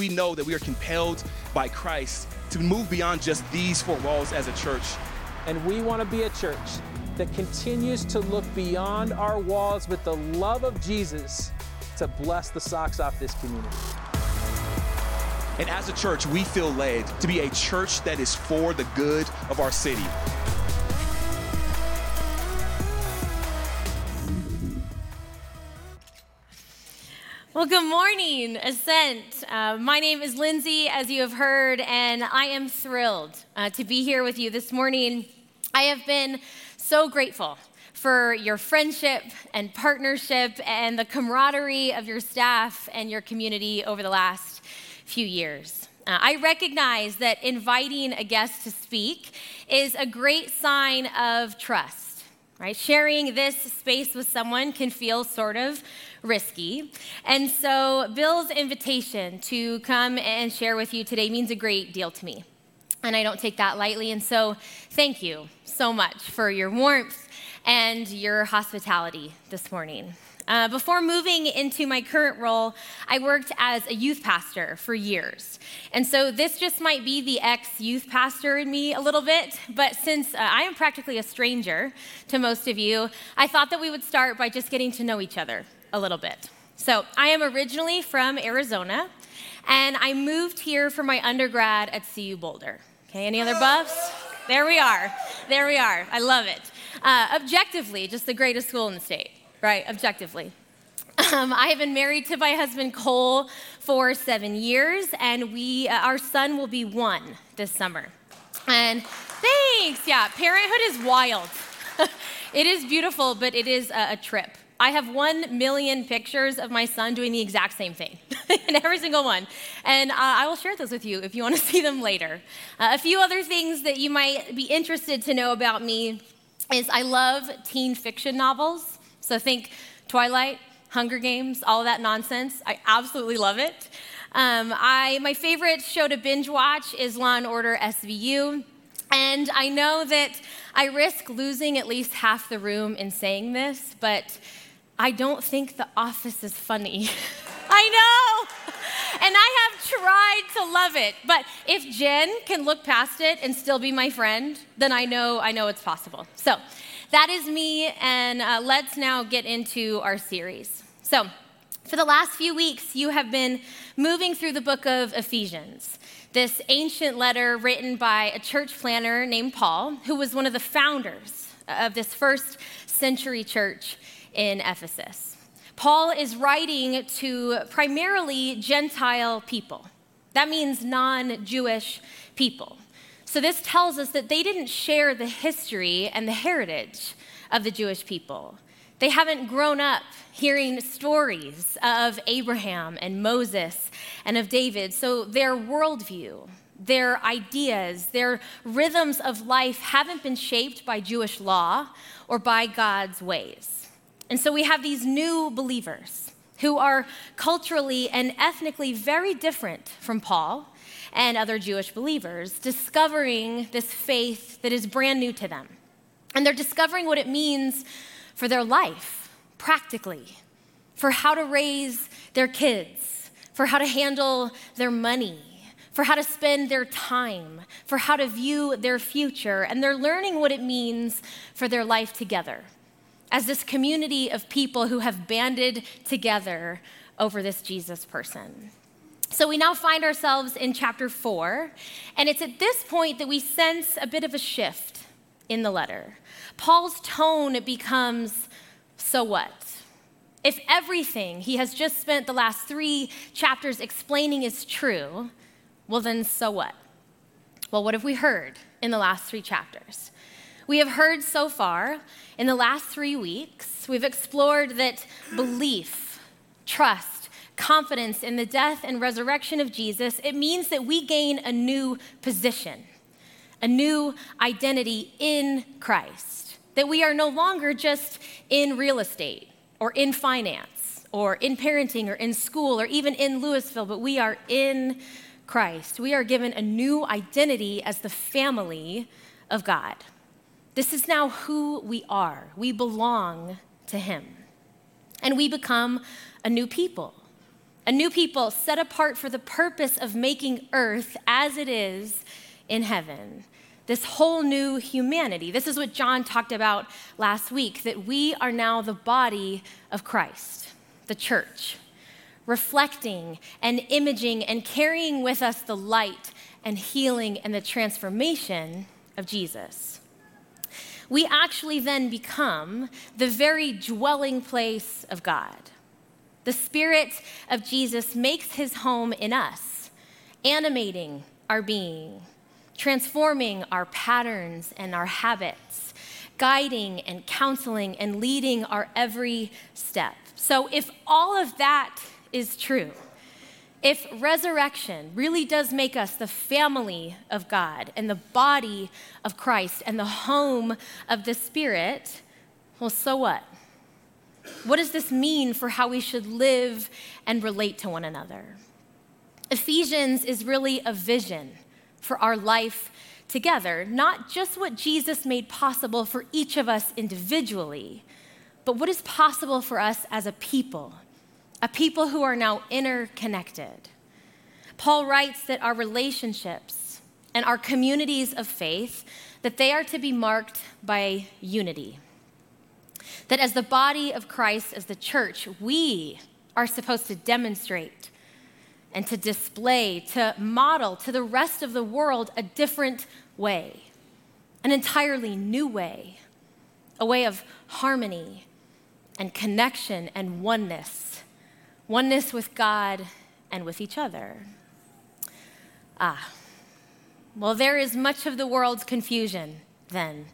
We know that we are compelled by Christ to move beyond just these four walls as a church. And we want to be a church that continues to look beyond our walls with the love of Jesus to bless the socks off this community. And as a church, we feel led to be a church that is for the good of our city. Well, good morning, Ascent. Uh, my name is Lindsay, as you have heard, and I am thrilled uh, to be here with you this morning. I have been so grateful for your friendship and partnership and the camaraderie of your staff and your community over the last few years. Uh, I recognize that inviting a guest to speak is a great sign of trust right? Sharing this space with someone can feel sort of risky. And so, Bill's invitation to come and share with you today means a great deal to me. And I don't take that lightly. And so, thank you so much for your warmth and your hospitality this morning. Uh, before moving into my current role, I worked as a youth pastor for years. And so this just might be the ex youth pastor in me a little bit, but since uh, I am practically a stranger to most of you, I thought that we would start by just getting to know each other a little bit. So I am originally from Arizona, and I moved here for my undergrad at CU Boulder. Okay, any other buffs? There we are. There we are. I love it. Uh, objectively, just the greatest school in the state right, objectively. Um, I have been married to my husband Cole for seven years, and we, uh, our son will be one this summer. And thanks, yeah, parenthood is wild. it is beautiful, but it is a, a trip. I have one million pictures of my son doing the exact same thing, in every single one. And uh, I will share those with you if you want to see them later. Uh, a few other things that you might be interested to know about me is I love teen fiction novels. So think Twilight, Hunger Games, all that nonsense. I absolutely love it. Um, I, my favorite show to binge watch is Law and Order SVU. And I know that I risk losing at least half the room in saying this, but I don't think The Office is funny. I know! And I have tried to love it. But if Jen can look past it and still be my friend, then I know I know it's possible. So that is me, and uh, let's now get into our series. So, for the last few weeks, you have been moving through the book of Ephesians, this ancient letter written by a church planner named Paul, who was one of the founders of this first century church in Ephesus. Paul is writing to primarily Gentile people. That means non Jewish people. So, this tells us that they didn't share the history and the heritage of the Jewish people. They haven't grown up hearing stories of Abraham and Moses and of David. So, their worldview, their ideas, their rhythms of life haven't been shaped by Jewish law or by God's ways. And so, we have these new believers who are culturally and ethnically very different from Paul and other Jewish believers, discovering this faith that is brand new to them. And they're discovering what it means for their life, practically, for how to raise their kids, for how to handle their money, for how to spend their time, for how to view their future. And they're learning what it means for their life together as this community of people who have banded together over this Jesus person. So we now find ourselves in chapter four, and it's at this point that we sense a bit of a shift in the letter. Paul's tone becomes so what? If everything he has just spent the last three chapters explaining is true, well, then so what? Well, what have we heard in the last three chapters? We have heard so far in the last three weeks, we've explored that belief, trust, confidence in the death and resurrection of Jesus, it means that we gain a new position, a new identity in Christ. That we are no longer just in real estate or in finance or in parenting or in school or even in Louisville, but we are in Christ. We are given a new identity as the family of God. This is now who we are. We belong to Him. And we become a new people a new people set apart for the purpose of making earth as it is in heaven. This whole new humanity. This is what John talked about last week that we are now the body of Christ, the church, reflecting and imaging and carrying with us the light and healing and the transformation of Jesus. We actually then become the very dwelling place of God. The Spirit of Jesus makes his home in us, animating our being, transforming our patterns and our habits, guiding and counseling and leading our every step. So, if all of that is true, if resurrection really does make us the family of God and the body of Christ and the home of the Spirit, well, so what? What does this mean for how we should live and relate to one another? Ephesians is really a vision for our life together, not just what Jesus made possible for each of us individually, but what is possible for us as a people a people who are now interconnected. Paul writes that our relationships and our communities of faith that they are to be marked by unity. That as the body of Christ, as the church, we are supposed to demonstrate and to display, to model to the rest of the world a different way, an entirely new way, a way of harmony and connection and oneness oneness with God and with each other. Ah, well, there is much of the world's confusion then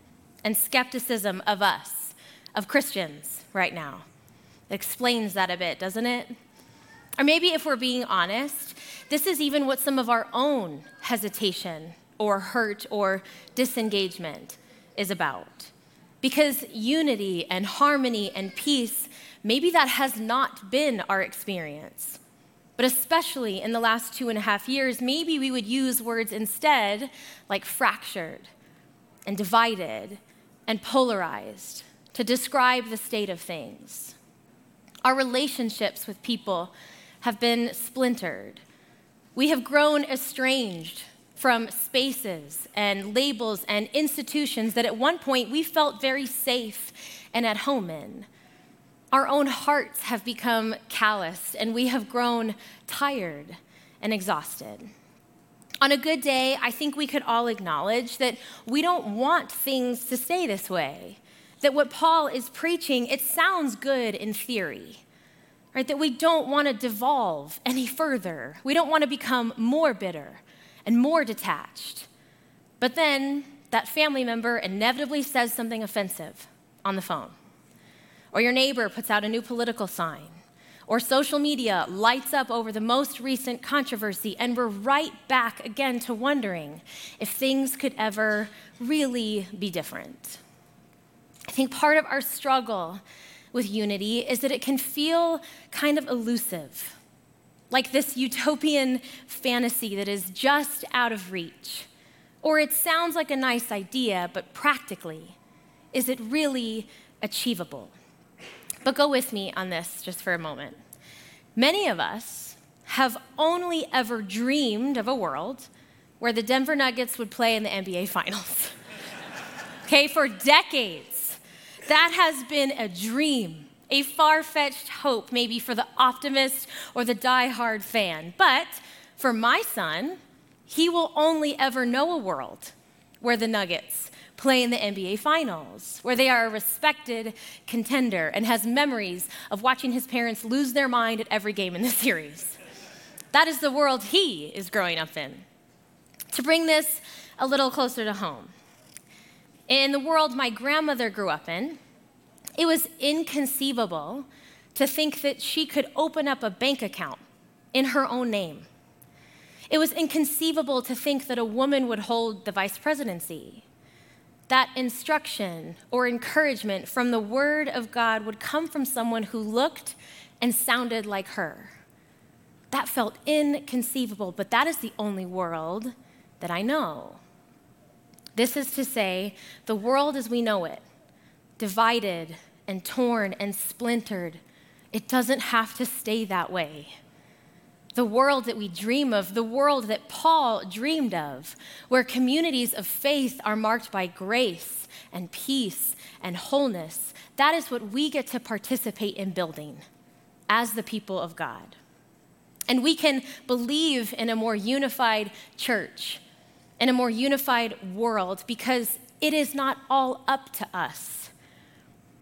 and skepticism of us, of Christians, right now. It explains that a bit, doesn't it? Or maybe if we're being honest, this is even what some of our own hesitation or hurt or disengagement is about. Because unity and harmony and peace maybe that has not been our experience. But especially in the last two and a half years, maybe we would use words instead like fractured and divided and polarized to describe the state of things. Our relationships with people have been splintered. We have grown estranged from spaces and labels and institutions that at one point we felt very safe and at home in. Our own hearts have become calloused and we have grown tired and exhausted. On a good day, I think we could all acknowledge that we don't want things to stay this way. That what Paul is preaching, it sounds good in theory, right? That we don't want to devolve any further. We don't want to become more bitter and more detached. But then that family member inevitably says something offensive on the phone or your neighbor puts out a new political sign, or social media lights up over the most recent controversy, and we're right back again to wondering if things could ever really be different. I think part of our struggle with unity is that it can feel kind of elusive, like this utopian fantasy that is just out of reach. Or it sounds like a nice idea, but practically, is it really achievable? But go with me on this just for a moment. Many of us have only ever dreamed of a world where the Denver Nuggets would play in the NBA Finals. okay, for decades. That has been a dream, a far fetched hope, maybe for the optimist or the die-hard fan. But for my son, he will only ever know a world where the Nuggets play in the NBA Finals, where they are a respected contender and has memories of watching his parents lose their mind at every game in the series. That is the world he is growing up in. To bring this a little closer to home, in the world my grandmother grew up in, it was inconceivable to think that she could open up a bank account in her own name. It was inconceivable to think that a woman would hold the vice presidency that instruction or encouragement from the Word of God would come from someone who looked and sounded like her. That felt inconceivable, but that is the only world that I know. This is to say, the world as we know it, divided and torn and splintered, it doesn't have to stay that way. The world that we dream of, the world that Paul dreamed of, where communities of faith are marked by grace and peace and wholeness. That is what we get to participate in building as the people of God. And we can believe in a more unified church, in a more unified world, because it is not all up to us.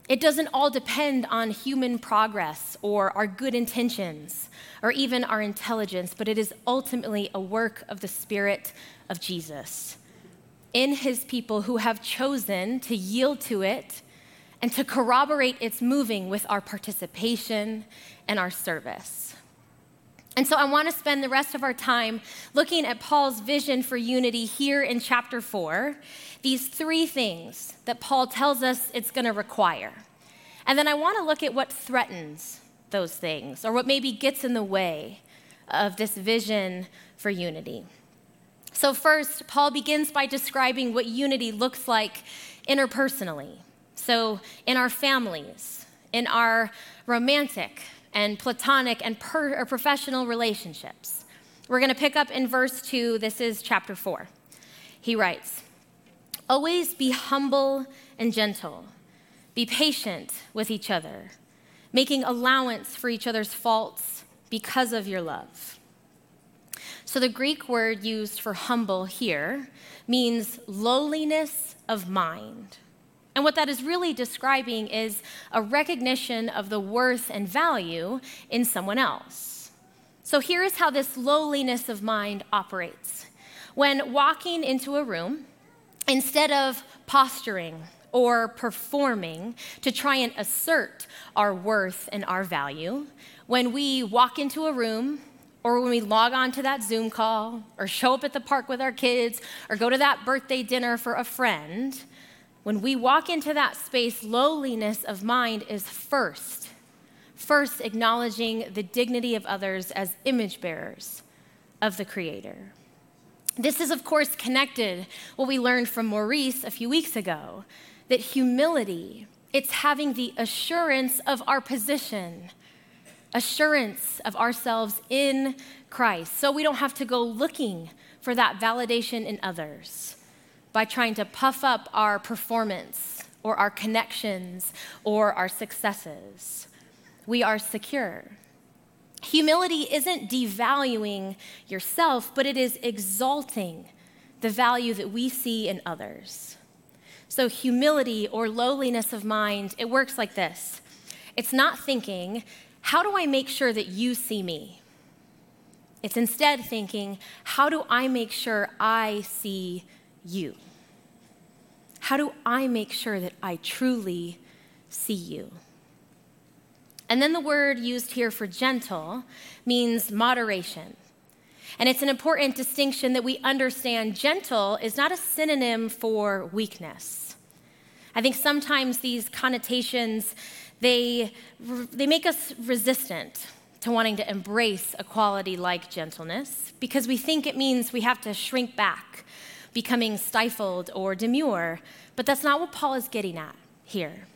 It doesn't all depend on human progress or our good intentions or even our intelligence, but it is ultimately a work of the Spirit of Jesus in his people who have chosen to yield to it and to corroborate its moving with our participation and our service. And so I want to spend the rest of our time looking at Paul's vision for unity here in chapter 4, these three things that Paul tells us it's going to require. And then I want to look at what threatens those things or what maybe gets in the way of this vision for unity. So, first, Paul begins by describing what unity looks like interpersonally. So, in our families, in our romantic and platonic and per- professional relationships. We're going to pick up in verse 2. This is chapter 4. He writes Always be humble and gentle, be patient with each other, making allowance for each other's faults because of your love. So, the Greek word used for humble here means lowliness of mind. And what that is really describing is a recognition of the worth and value in someone else. So, here is how this lowliness of mind operates. When walking into a room, instead of posturing or performing to try and assert our worth and our value, when we walk into a room, or when we log on to that Zoom call, or show up at the park with our kids, or go to that birthday dinner for a friend, when we walk into that space, lowliness of mind is first. First, acknowledging the dignity of others as image bearers of the Creator. This is, of course, connected what we learned from Maurice a few weeks ago that humility, it's having the assurance of our position assurance of ourselves in Christ. So we don't have to go looking for that validation in others by trying to puff up our performance or our connections or our successes. We are secure. Humility isn't devaluing yourself, but it is exalting the value that we see in others. So, humility or lowliness of mind, it works like this it's not thinking how do I make sure that you see me? It's instead thinking, how do I make sure I see you? How do I make sure that I truly see you? And then the word used here for gentle means moderation. And it's an important distinction that we understand gentle is not a synonym for weakness. I think sometimes these connotations they, they make us resistant to wanting to embrace a quality like gentleness because we think it means we have to shrink back, becoming stifled or demure. But that's not what Paul is getting at here.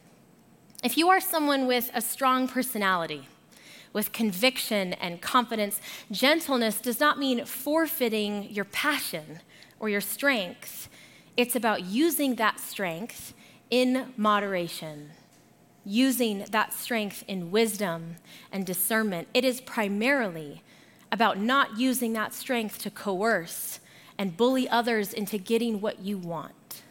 If you are someone with a strong personality, with conviction and confidence, gentleness does not mean forfeiting your passion or your strength. It's about using that strength in moderation using that strength in wisdom and discernment. It is primarily about not using that strength to coerce and bully others into getting what you want.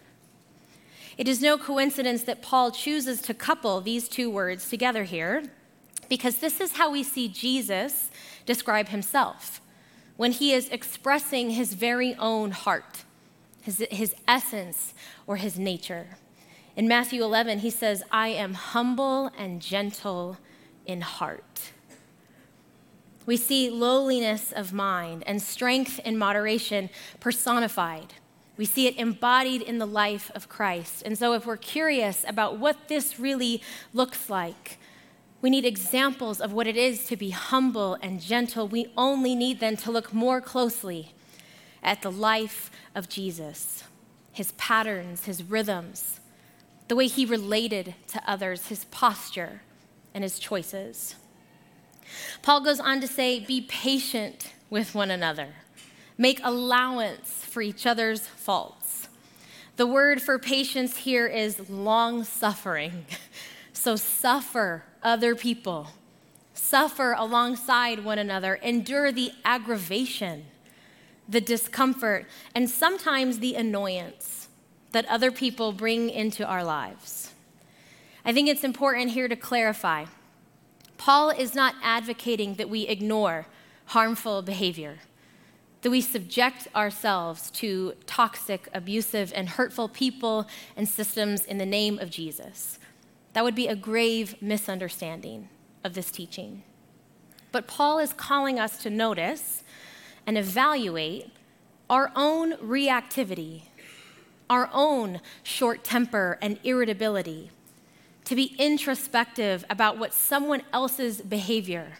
It is no coincidence that Paul chooses to couple these two words together here, because this is how we see Jesus describe himself when he is expressing his very own heart, his, his essence, or his nature. In Matthew 11, he says, I am humble and gentle in heart. We see lowliness of mind and strength in moderation personified. We see it embodied in the life of Christ. And so, if we're curious about what this really looks like, we need examples of what it is to be humble and gentle. We only need then to look more closely at the life of Jesus, his patterns, his rhythms, the way he related to others, his posture, and his choices. Paul goes on to say, Be patient with one another, make allowance for each other's faults. The word for patience here is long suffering. So suffer other people, suffer alongside one another, endure the aggravation, the discomfort, and sometimes the annoyance that other people bring into our lives. I think it's important here to clarify Paul is not advocating that we ignore harmful behavior, that we subject ourselves to toxic, abusive, and hurtful people and systems in the name of Jesus. That would be a grave misunderstanding of this teaching. But Paul is calling us to notice and evaluate our own reactivity, our own short temper and irritability to be introspective about what someone else's behavior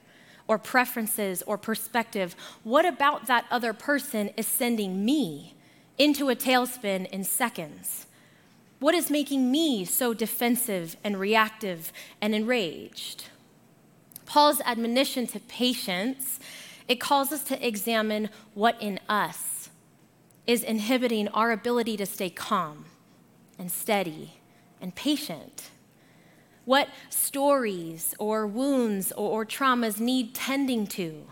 or preferences or perspective, what about that other person is sending me into a tailspin in seconds? What is making me so defensive and reactive and enraged? Paul's admonition to patience, it calls us to examine what in us is inhibiting our ability to stay calm and steady and patient. What stories or wounds or, or traumas need tending to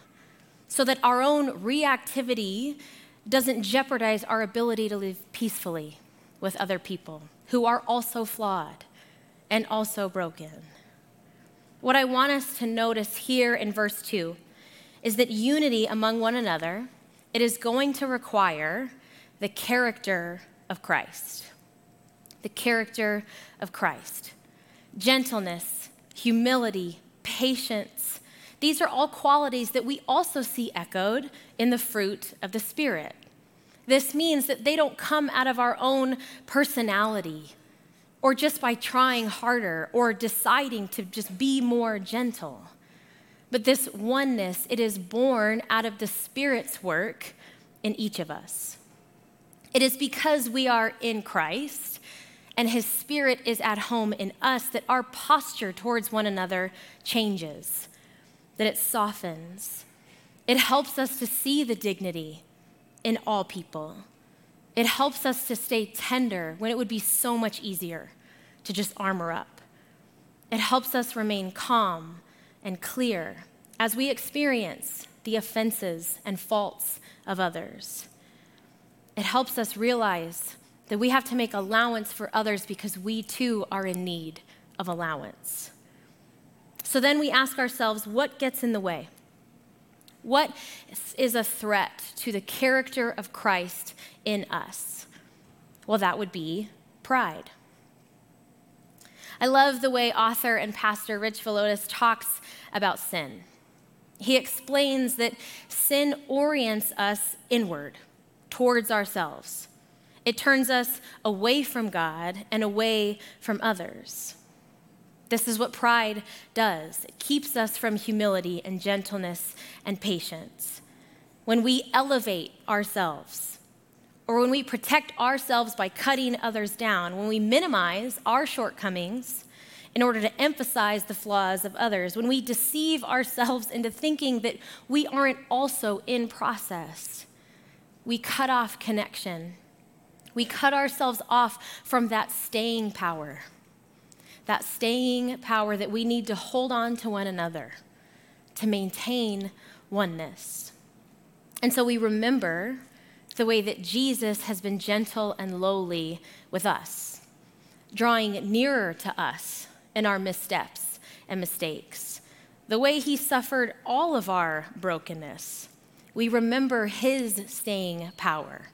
so that our own reactivity doesn't jeopardize our ability to live peacefully with other people who are also flawed and also broken. What I want us to notice here in verse 2 is that unity among one another, it is going to require the character of Christ. The character of Christ gentleness, humility, patience. These are all qualities that we also see echoed in the fruit of the Spirit. This means that they don't come out of our own personality or just by trying harder or deciding to just be more gentle. But this oneness, it is born out of the Spirit's work in each of us. It is because we are in Christ and his spirit is at home in us, that our posture towards one another changes, that it softens. It helps us to see the dignity in all people. It helps us to stay tender when it would be so much easier to just armor up. It helps us remain calm and clear as we experience the offenses and faults of others. It helps us realize that we have to make allowance for others because we too are in need of allowance. So then we ask ourselves what gets in the way? What is a threat to the character of Christ in us? Well, that would be pride. I love the way author and pastor Rich Villodas talks about sin. He explains that sin orients us inward, towards ourselves. It turns us away from God and away from others. This is what pride does it keeps us from humility and gentleness and patience. When we elevate ourselves, or when we protect ourselves by cutting others down, when we minimize our shortcomings in order to emphasize the flaws of others, when we deceive ourselves into thinking that we aren't also in process, we cut off connection we cut ourselves off from that staying power, that staying power that we need to hold on to one another to maintain oneness. And so we remember the way that Jesus has been gentle and lowly with us, drawing nearer to us in our missteps and mistakes, the way he suffered all of our brokenness. We remember his staying power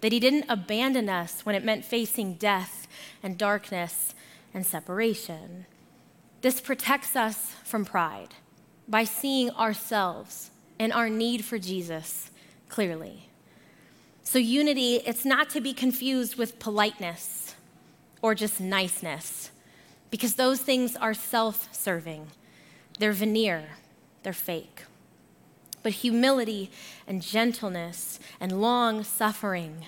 that He didn't abandon us when it meant facing death and darkness and separation. This protects us from pride by seeing ourselves and our need for Jesus clearly. So, unity, it's not to be confused with politeness or just niceness, because those things are self serving. They're veneer, they're fake but humility and gentleness and long suffering.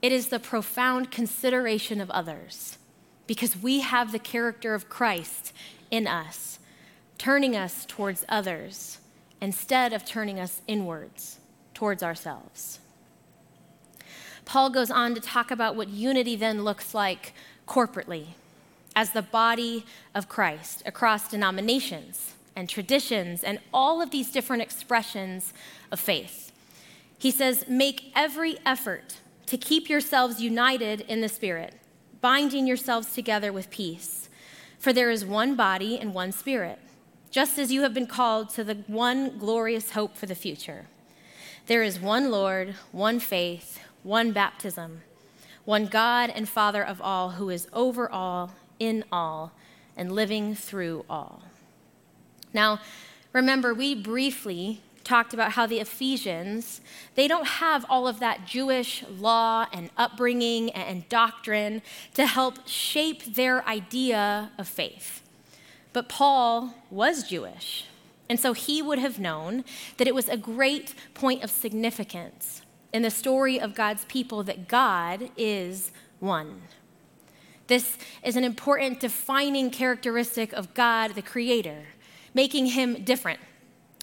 It is the profound consideration of others because we have the character of Christ in us turning us towards others instead of turning us inwards towards ourselves. Paul goes on to talk about what unity then looks like corporately as the body of Christ across denominations and traditions and all of these different expressions of faith. He says, Make every effort to keep yourselves united in the Spirit, binding yourselves together with peace. For there is one body and one Spirit, just as you have been called to the one glorious hope for the future. There is one Lord, one faith, one baptism, one God and Father of all, who is over all, in all, and living through all. Now, remember, we briefly talked about how the Ephesians, they don't have all of that Jewish law and upbringing and doctrine to help shape their idea of faith. But Paul was Jewish. And so he would have known that it was a great point of significance in the story of God's people that God is one. This is an important defining characteristic of God, the Creator, making him different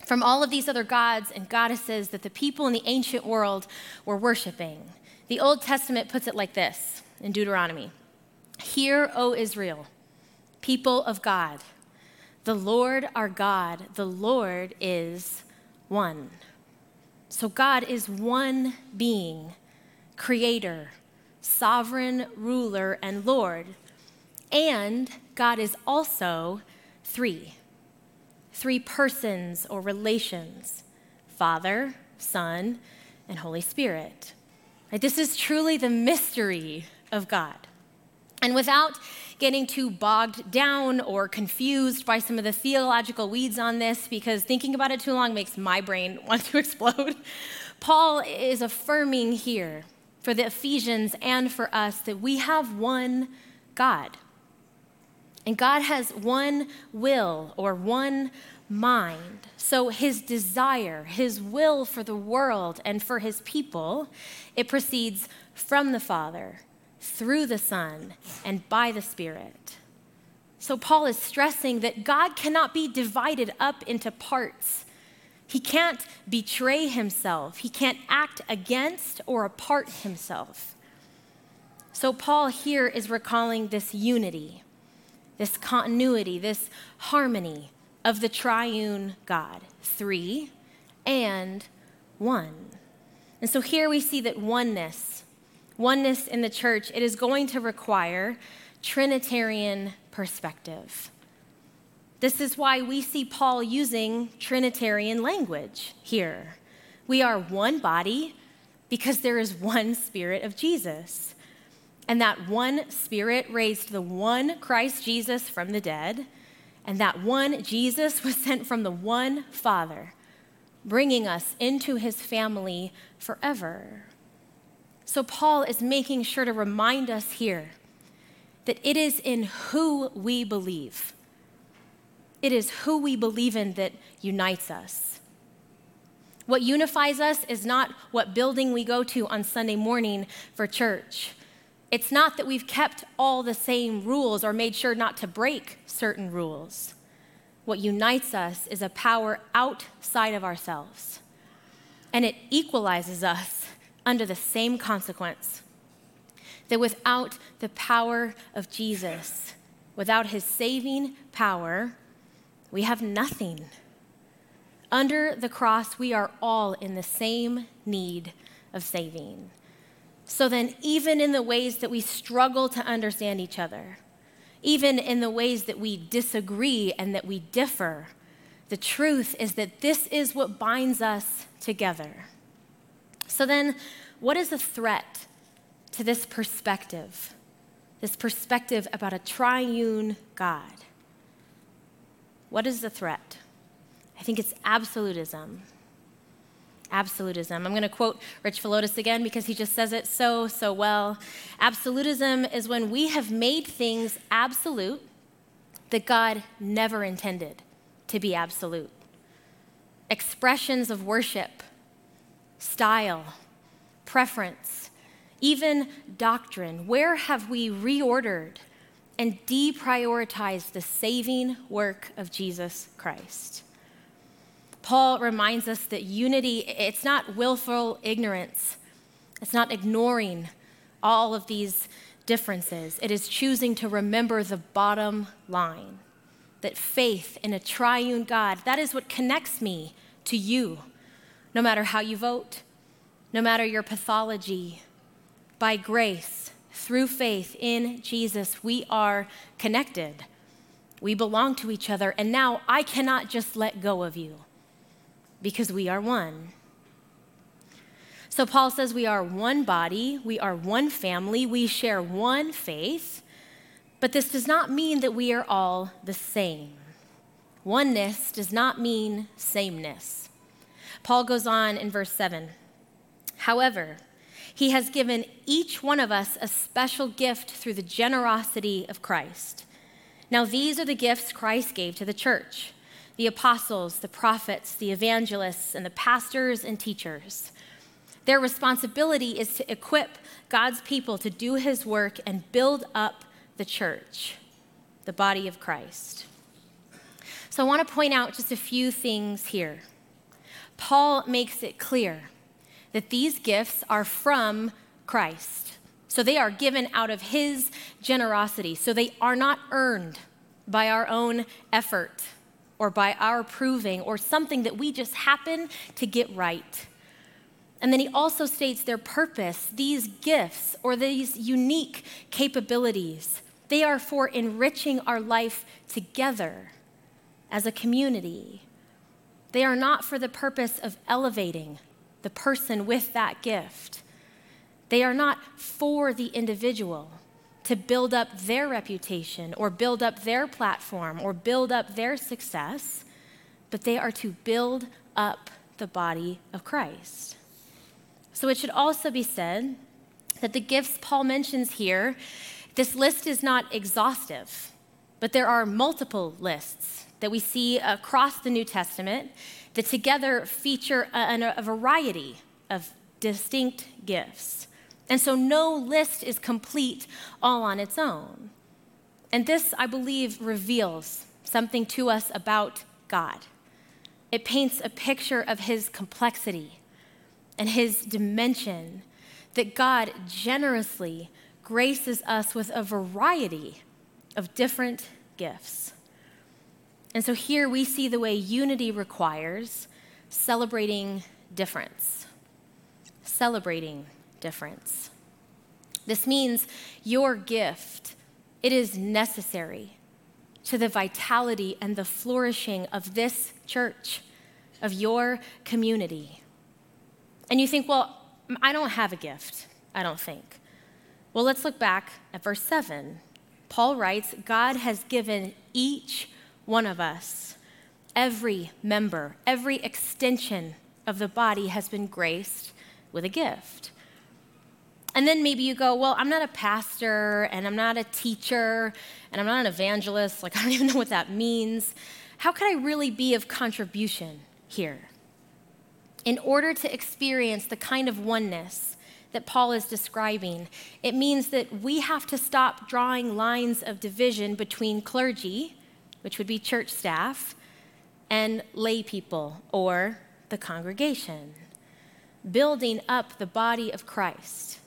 from all of these other gods and goddesses that the people in the ancient world were worshiping. The Old Testament puts it like this in Deuteronomy Hear, O Israel, people of God. The Lord our God, the Lord is one. So God is one being, creator, sovereign, ruler, and Lord. And God is also three three persons or relations Father, Son, and Holy Spirit. This is truly the mystery of God. And without getting too bogged down or confused by some of the theological weeds on this because thinking about it too long makes my brain want to explode. Paul is affirming here for the Ephesians and for us that we have one God. And God has one will or one mind. So his desire, his will for the world and for his people, it proceeds from the Father through the Son, and by the Spirit. So, Paul is stressing that God cannot be divided up into parts. He can't betray himself, he can't act against or apart himself. So, Paul here is recalling this unity, this continuity, this harmony of the triune God three and one. And so here we see that oneness oneness in the church, it is going to require Trinitarian perspective. This is why we see Paul using Trinitarian language here. We are one body because there is one Spirit of Jesus. And that one Spirit raised the one Christ Jesus from the dead. And that one Jesus was sent from the one Father, bringing us into his family forever. So, Paul is making sure to remind us here that it is in who we believe. It is who we believe in that unites us. What unifies us is not what building we go to on Sunday morning for church. It's not that we've kept all the same rules or made sure not to break certain rules. What unites us is a power outside of ourselves, and it equalizes us under the same consequence. That without the power of Jesus, without his saving power, we have nothing. Under the cross, we are all in the same need of saving. So then, even in the ways that we struggle to understand each other, even in the ways that we disagree and that we differ, the truth is that this is what binds us together. So then, what is the threat to this perspective? This perspective about a triune God? What is the threat? I think it's absolutism. Absolutism. I'm going to quote Rich Villodas again because he just says it so, so well. Absolutism is when we have made things absolute that God never intended to be absolute. Expressions of worship style, preference, even doctrine. Where have we reordered and deprioritized the saving work of Jesus Christ. Paul reminds us that unity, it's not willful ignorance. It's not ignoring all of these differences. It is choosing to remember the bottom line that faith in a triune God, that is what connects me to you, no matter how you vote, no matter your pathology. By grace, through faith in Jesus, we are connected. We belong to each other, and now I cannot just let go of you because we are one. So Paul says we are one body, we are one family, we share one faith, but this does not mean that we are all the same. Oneness does not mean sameness. Paul goes on in verse 7. However, he has given each one of us a special gift through the generosity of Christ. Now, these are the gifts Christ gave to the church the apostles, the prophets, the evangelists, and the pastors and teachers. Their responsibility is to equip God's people to do his work and build up the church, the body of Christ. So I want to point out just a few things here. Paul makes it clear that these gifts are from Christ. So they are given out of his generosity. So they are not earned by our own effort or by our proving or something that we just happen to get right. And then he also states their purpose, these gifts or these unique capabilities. They are for enriching our life together as a community. They are not for the purpose of elevating the person with that gift. They are not for the individual to build up their reputation or build up their platform or build up their success, but they are to build up the body of Christ. So it should also be said that the gifts Paul mentions here, this list is not exhaustive, but there are multiple lists that we see across the New Testament that together feature a, a variety of distinct gifts. And so no list is complete all on its own. And this, I believe, reveals something to us about God. It paints a picture of his complexity and his dimension, that God generously graces us with a variety of different gifts. And so here we see the way unity requires celebrating difference. Celebrating difference. This means your gift, it is necessary to the vitality and the flourishing of this church, of your community. And you think, well, I don't have a gift, I don't think. Well, let's look back at verse 7. Paul writes, God has given each one of us, every member, every extension of the body has been graced with a gift. And then maybe you go, well, I'm not a pastor and I'm not a teacher and I'm not an evangelist. Like, I don't even know what that means. How could I really be of contribution here? in order to experience the kind of oneness that Paul is describing, it means that we have to stop drawing lines of division between clergy, which would be church staff, and lay people or the congregation. Building up the body of Christ,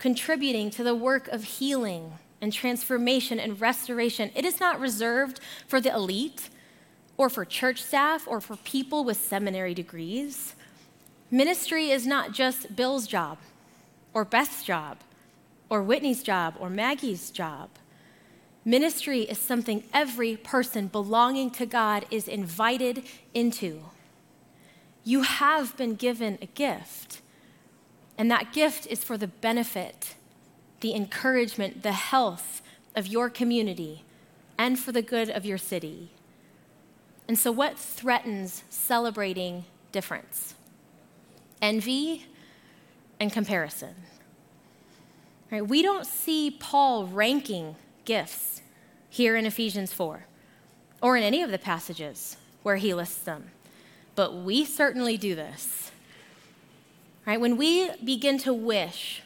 contributing to the work of healing and transformation and restoration. It is not reserved for the elite or for church staff or for people with seminary degrees. Ministry is not just Bill's job or Beth's job or Whitney's job or Maggie's job. Ministry is something every person belonging to God is invited into. You have been given a gift, and that gift is for the benefit, the encouragement, the health of your community, and for the good of your city. And so, what threatens celebrating difference? envy and comparison. Right? We don't see Paul ranking gifts here in Ephesians 4 or in any of the passages where he lists them, but we certainly do this. Right? When we begin to wish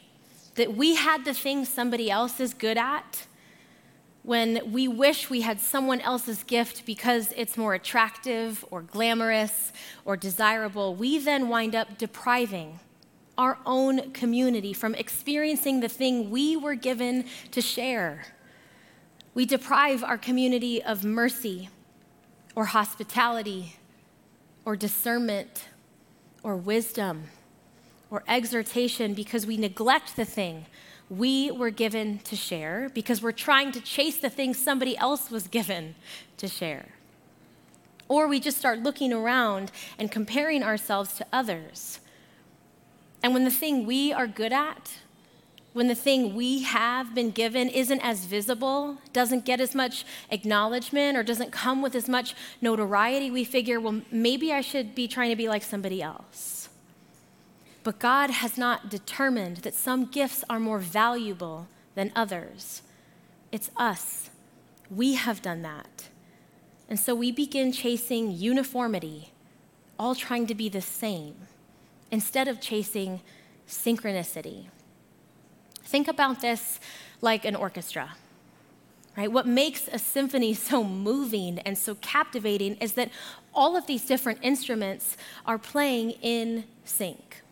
that we had the thing somebody else is good at, when we wish we had someone else's gift because it's more attractive or glamorous or desirable, we then wind up depriving our own community from experiencing the thing we were given to share. We deprive our community of mercy or hospitality or discernment or wisdom or exhortation because we neglect the thing we were given to share because we're trying to chase the thing somebody else was given to share. Or we just start looking around and comparing ourselves to others. And when the thing we are good at, when the thing we have been given isn't as visible, doesn't get as much acknowledgement, or doesn't come with as much notoriety, we figure, well, maybe I should be trying to be like somebody else. But God has not determined that some gifts are more valuable than others. It's us. We have done that. And so we begin chasing uniformity, all trying to be the same, instead of chasing synchronicity. Think about this like an orchestra. Right? What makes a symphony so moving and so captivating is that all of these different instruments are playing in sync.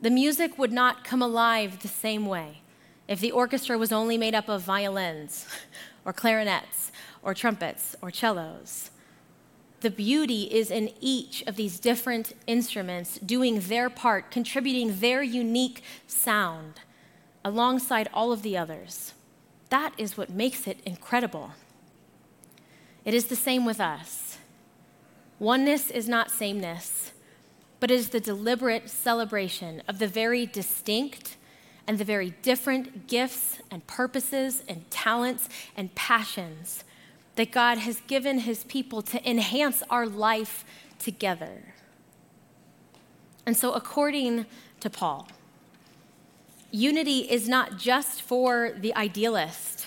The music would not come alive the same way if the orchestra was only made up of violins or clarinets or trumpets or cellos. The beauty is in each of these different instruments doing their part, contributing their unique sound alongside all of the others. That is what makes it incredible. It is the same with us. Oneness is not sameness but it is the deliberate celebration of the very distinct and the very different gifts and purposes and talents and passions that God has given his people to enhance our life together. And so, according to Paul, unity is not just for the idealist.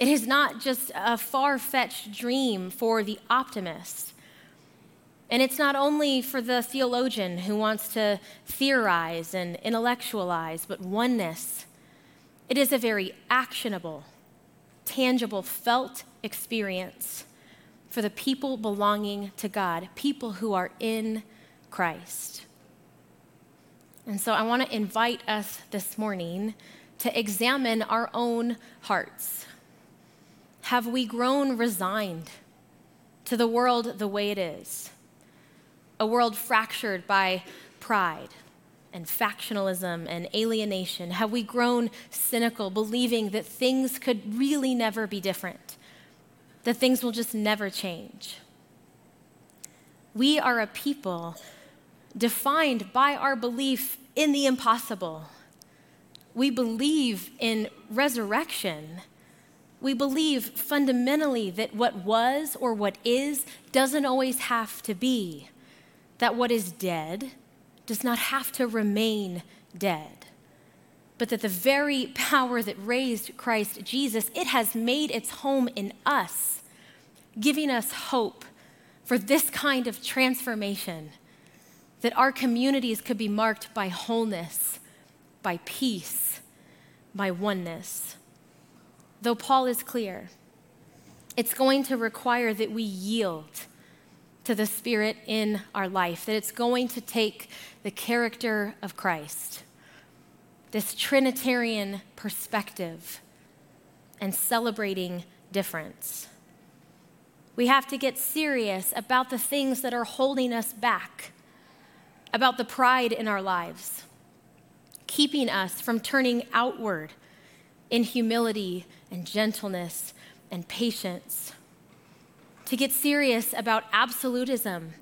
It is not just a far fetched dream for the optimist. And it's not only for the theologian who wants to theorize and intellectualize, but oneness. It is a very actionable, tangible, felt experience for the people belonging to God, people who are in Christ. And so I want to invite us this morning to examine our own hearts. Have we grown resigned to the world the way it is? A world fractured by pride and factionalism and alienation? Have we grown cynical, believing that things could really never be different, that things will just never change? We are a people defined by our belief in the impossible. We believe in resurrection. We believe fundamentally that what was or what is doesn't always have to be that what is dead does not have to remain dead, but that the very power that raised Christ Jesus, it has made its home in us, giving us hope for this kind of transformation, that our communities could be marked by wholeness, by peace, by oneness. Though Paul is clear, it's going to require that we yield to the Spirit in our life, that it's going to take the character of Christ, this Trinitarian perspective, and celebrating difference. We have to get serious about the things that are holding us back, about the pride in our lives, keeping us from turning outward in humility and gentleness and patience to get serious about absolutism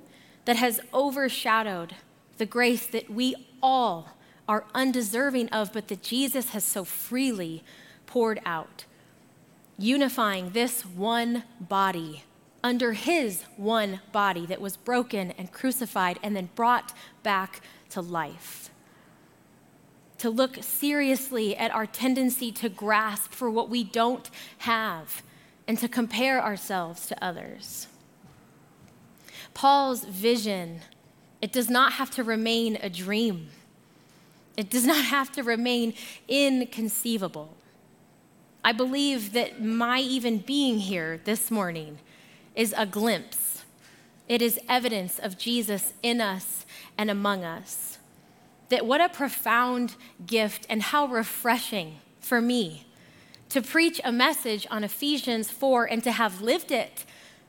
that has overshadowed the grace that we all are undeserving of, but that Jesus has so freely poured out. Unifying this one body under his one body that was broken and crucified and then brought back to life. To look seriously at our tendency to grasp for what we don't have and to compare ourselves to others. Paul's vision, it does not have to remain a dream. It does not have to remain inconceivable. I believe that my even being here this morning is a glimpse. It is evidence of Jesus in us and among us. That what a profound gift and how refreshing for me to preach a message on Ephesians 4 and to have lived it,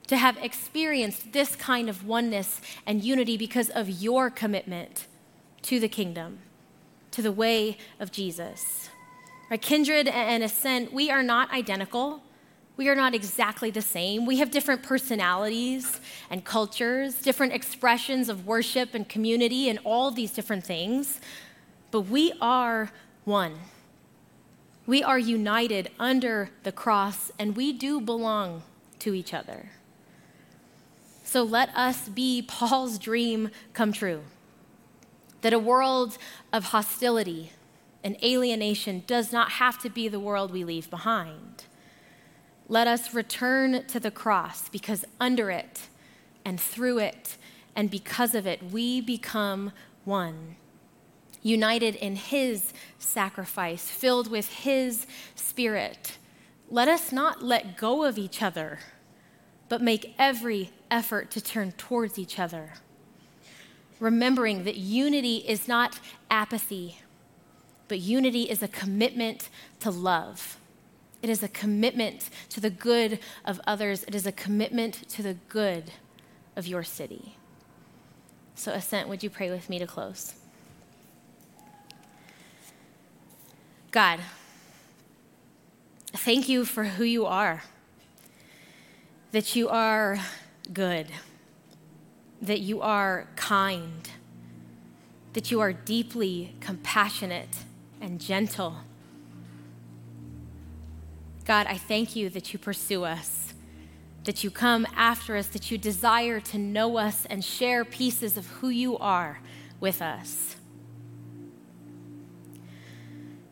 to have experienced this kind of oneness and unity because of your commitment to the kingdom, to the way of Jesus. Right, kindred and ascent, we are not identical. We are not exactly the same. We have different personalities and cultures, different expressions of worship and community, and all these different things. But we are one. We are united under the cross, and we do belong to each other. So let us be Paul's dream come true that a world of hostility and alienation does not have to be the world we leave behind. Let us return to the cross because under it and through it and because of it, we become one. United in His sacrifice, filled with His Spirit. Let us not let go of each other, but make every effort to turn towards each other. Remembering that unity is not apathy but unity is a commitment to love. It is a commitment to the good of others. It is a commitment to the good of your city. So, Ascent, would you pray with me to close? God, thank you for who you are, that you are good, that you are kind, that you are deeply compassionate and gentle. God, I thank you that you pursue us, that you come after us, that you desire to know us and share pieces of who you are with us.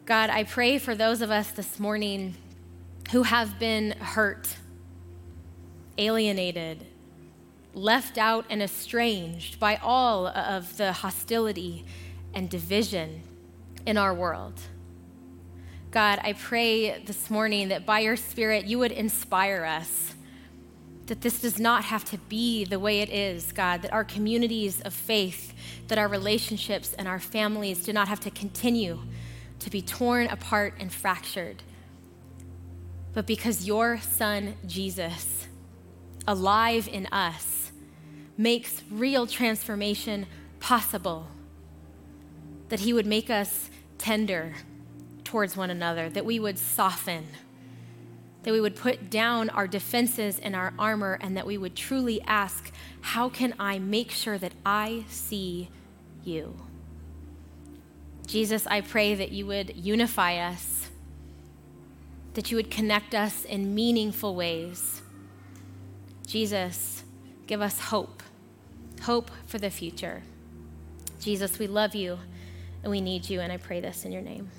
God, I pray for those of us this morning who have been hurt, alienated, left out, and estranged by all of the hostility and division in our world. God, I pray this morning that by your Spirit you would inspire us, that this does not have to be the way it is, God, that our communities of faith, that our relationships and our families do not have to continue to be torn apart and fractured. But because your Son, Jesus, alive in us, makes real transformation possible, that he would make us tender towards one another, that we would soften, that we would put down our defenses and our armor, and that we would truly ask, How can I make sure that I see you? Jesus, I pray that you would unify us, that you would connect us in meaningful ways. Jesus, give us hope, hope for the future. Jesus, we love you and we need you, and I pray this in your name.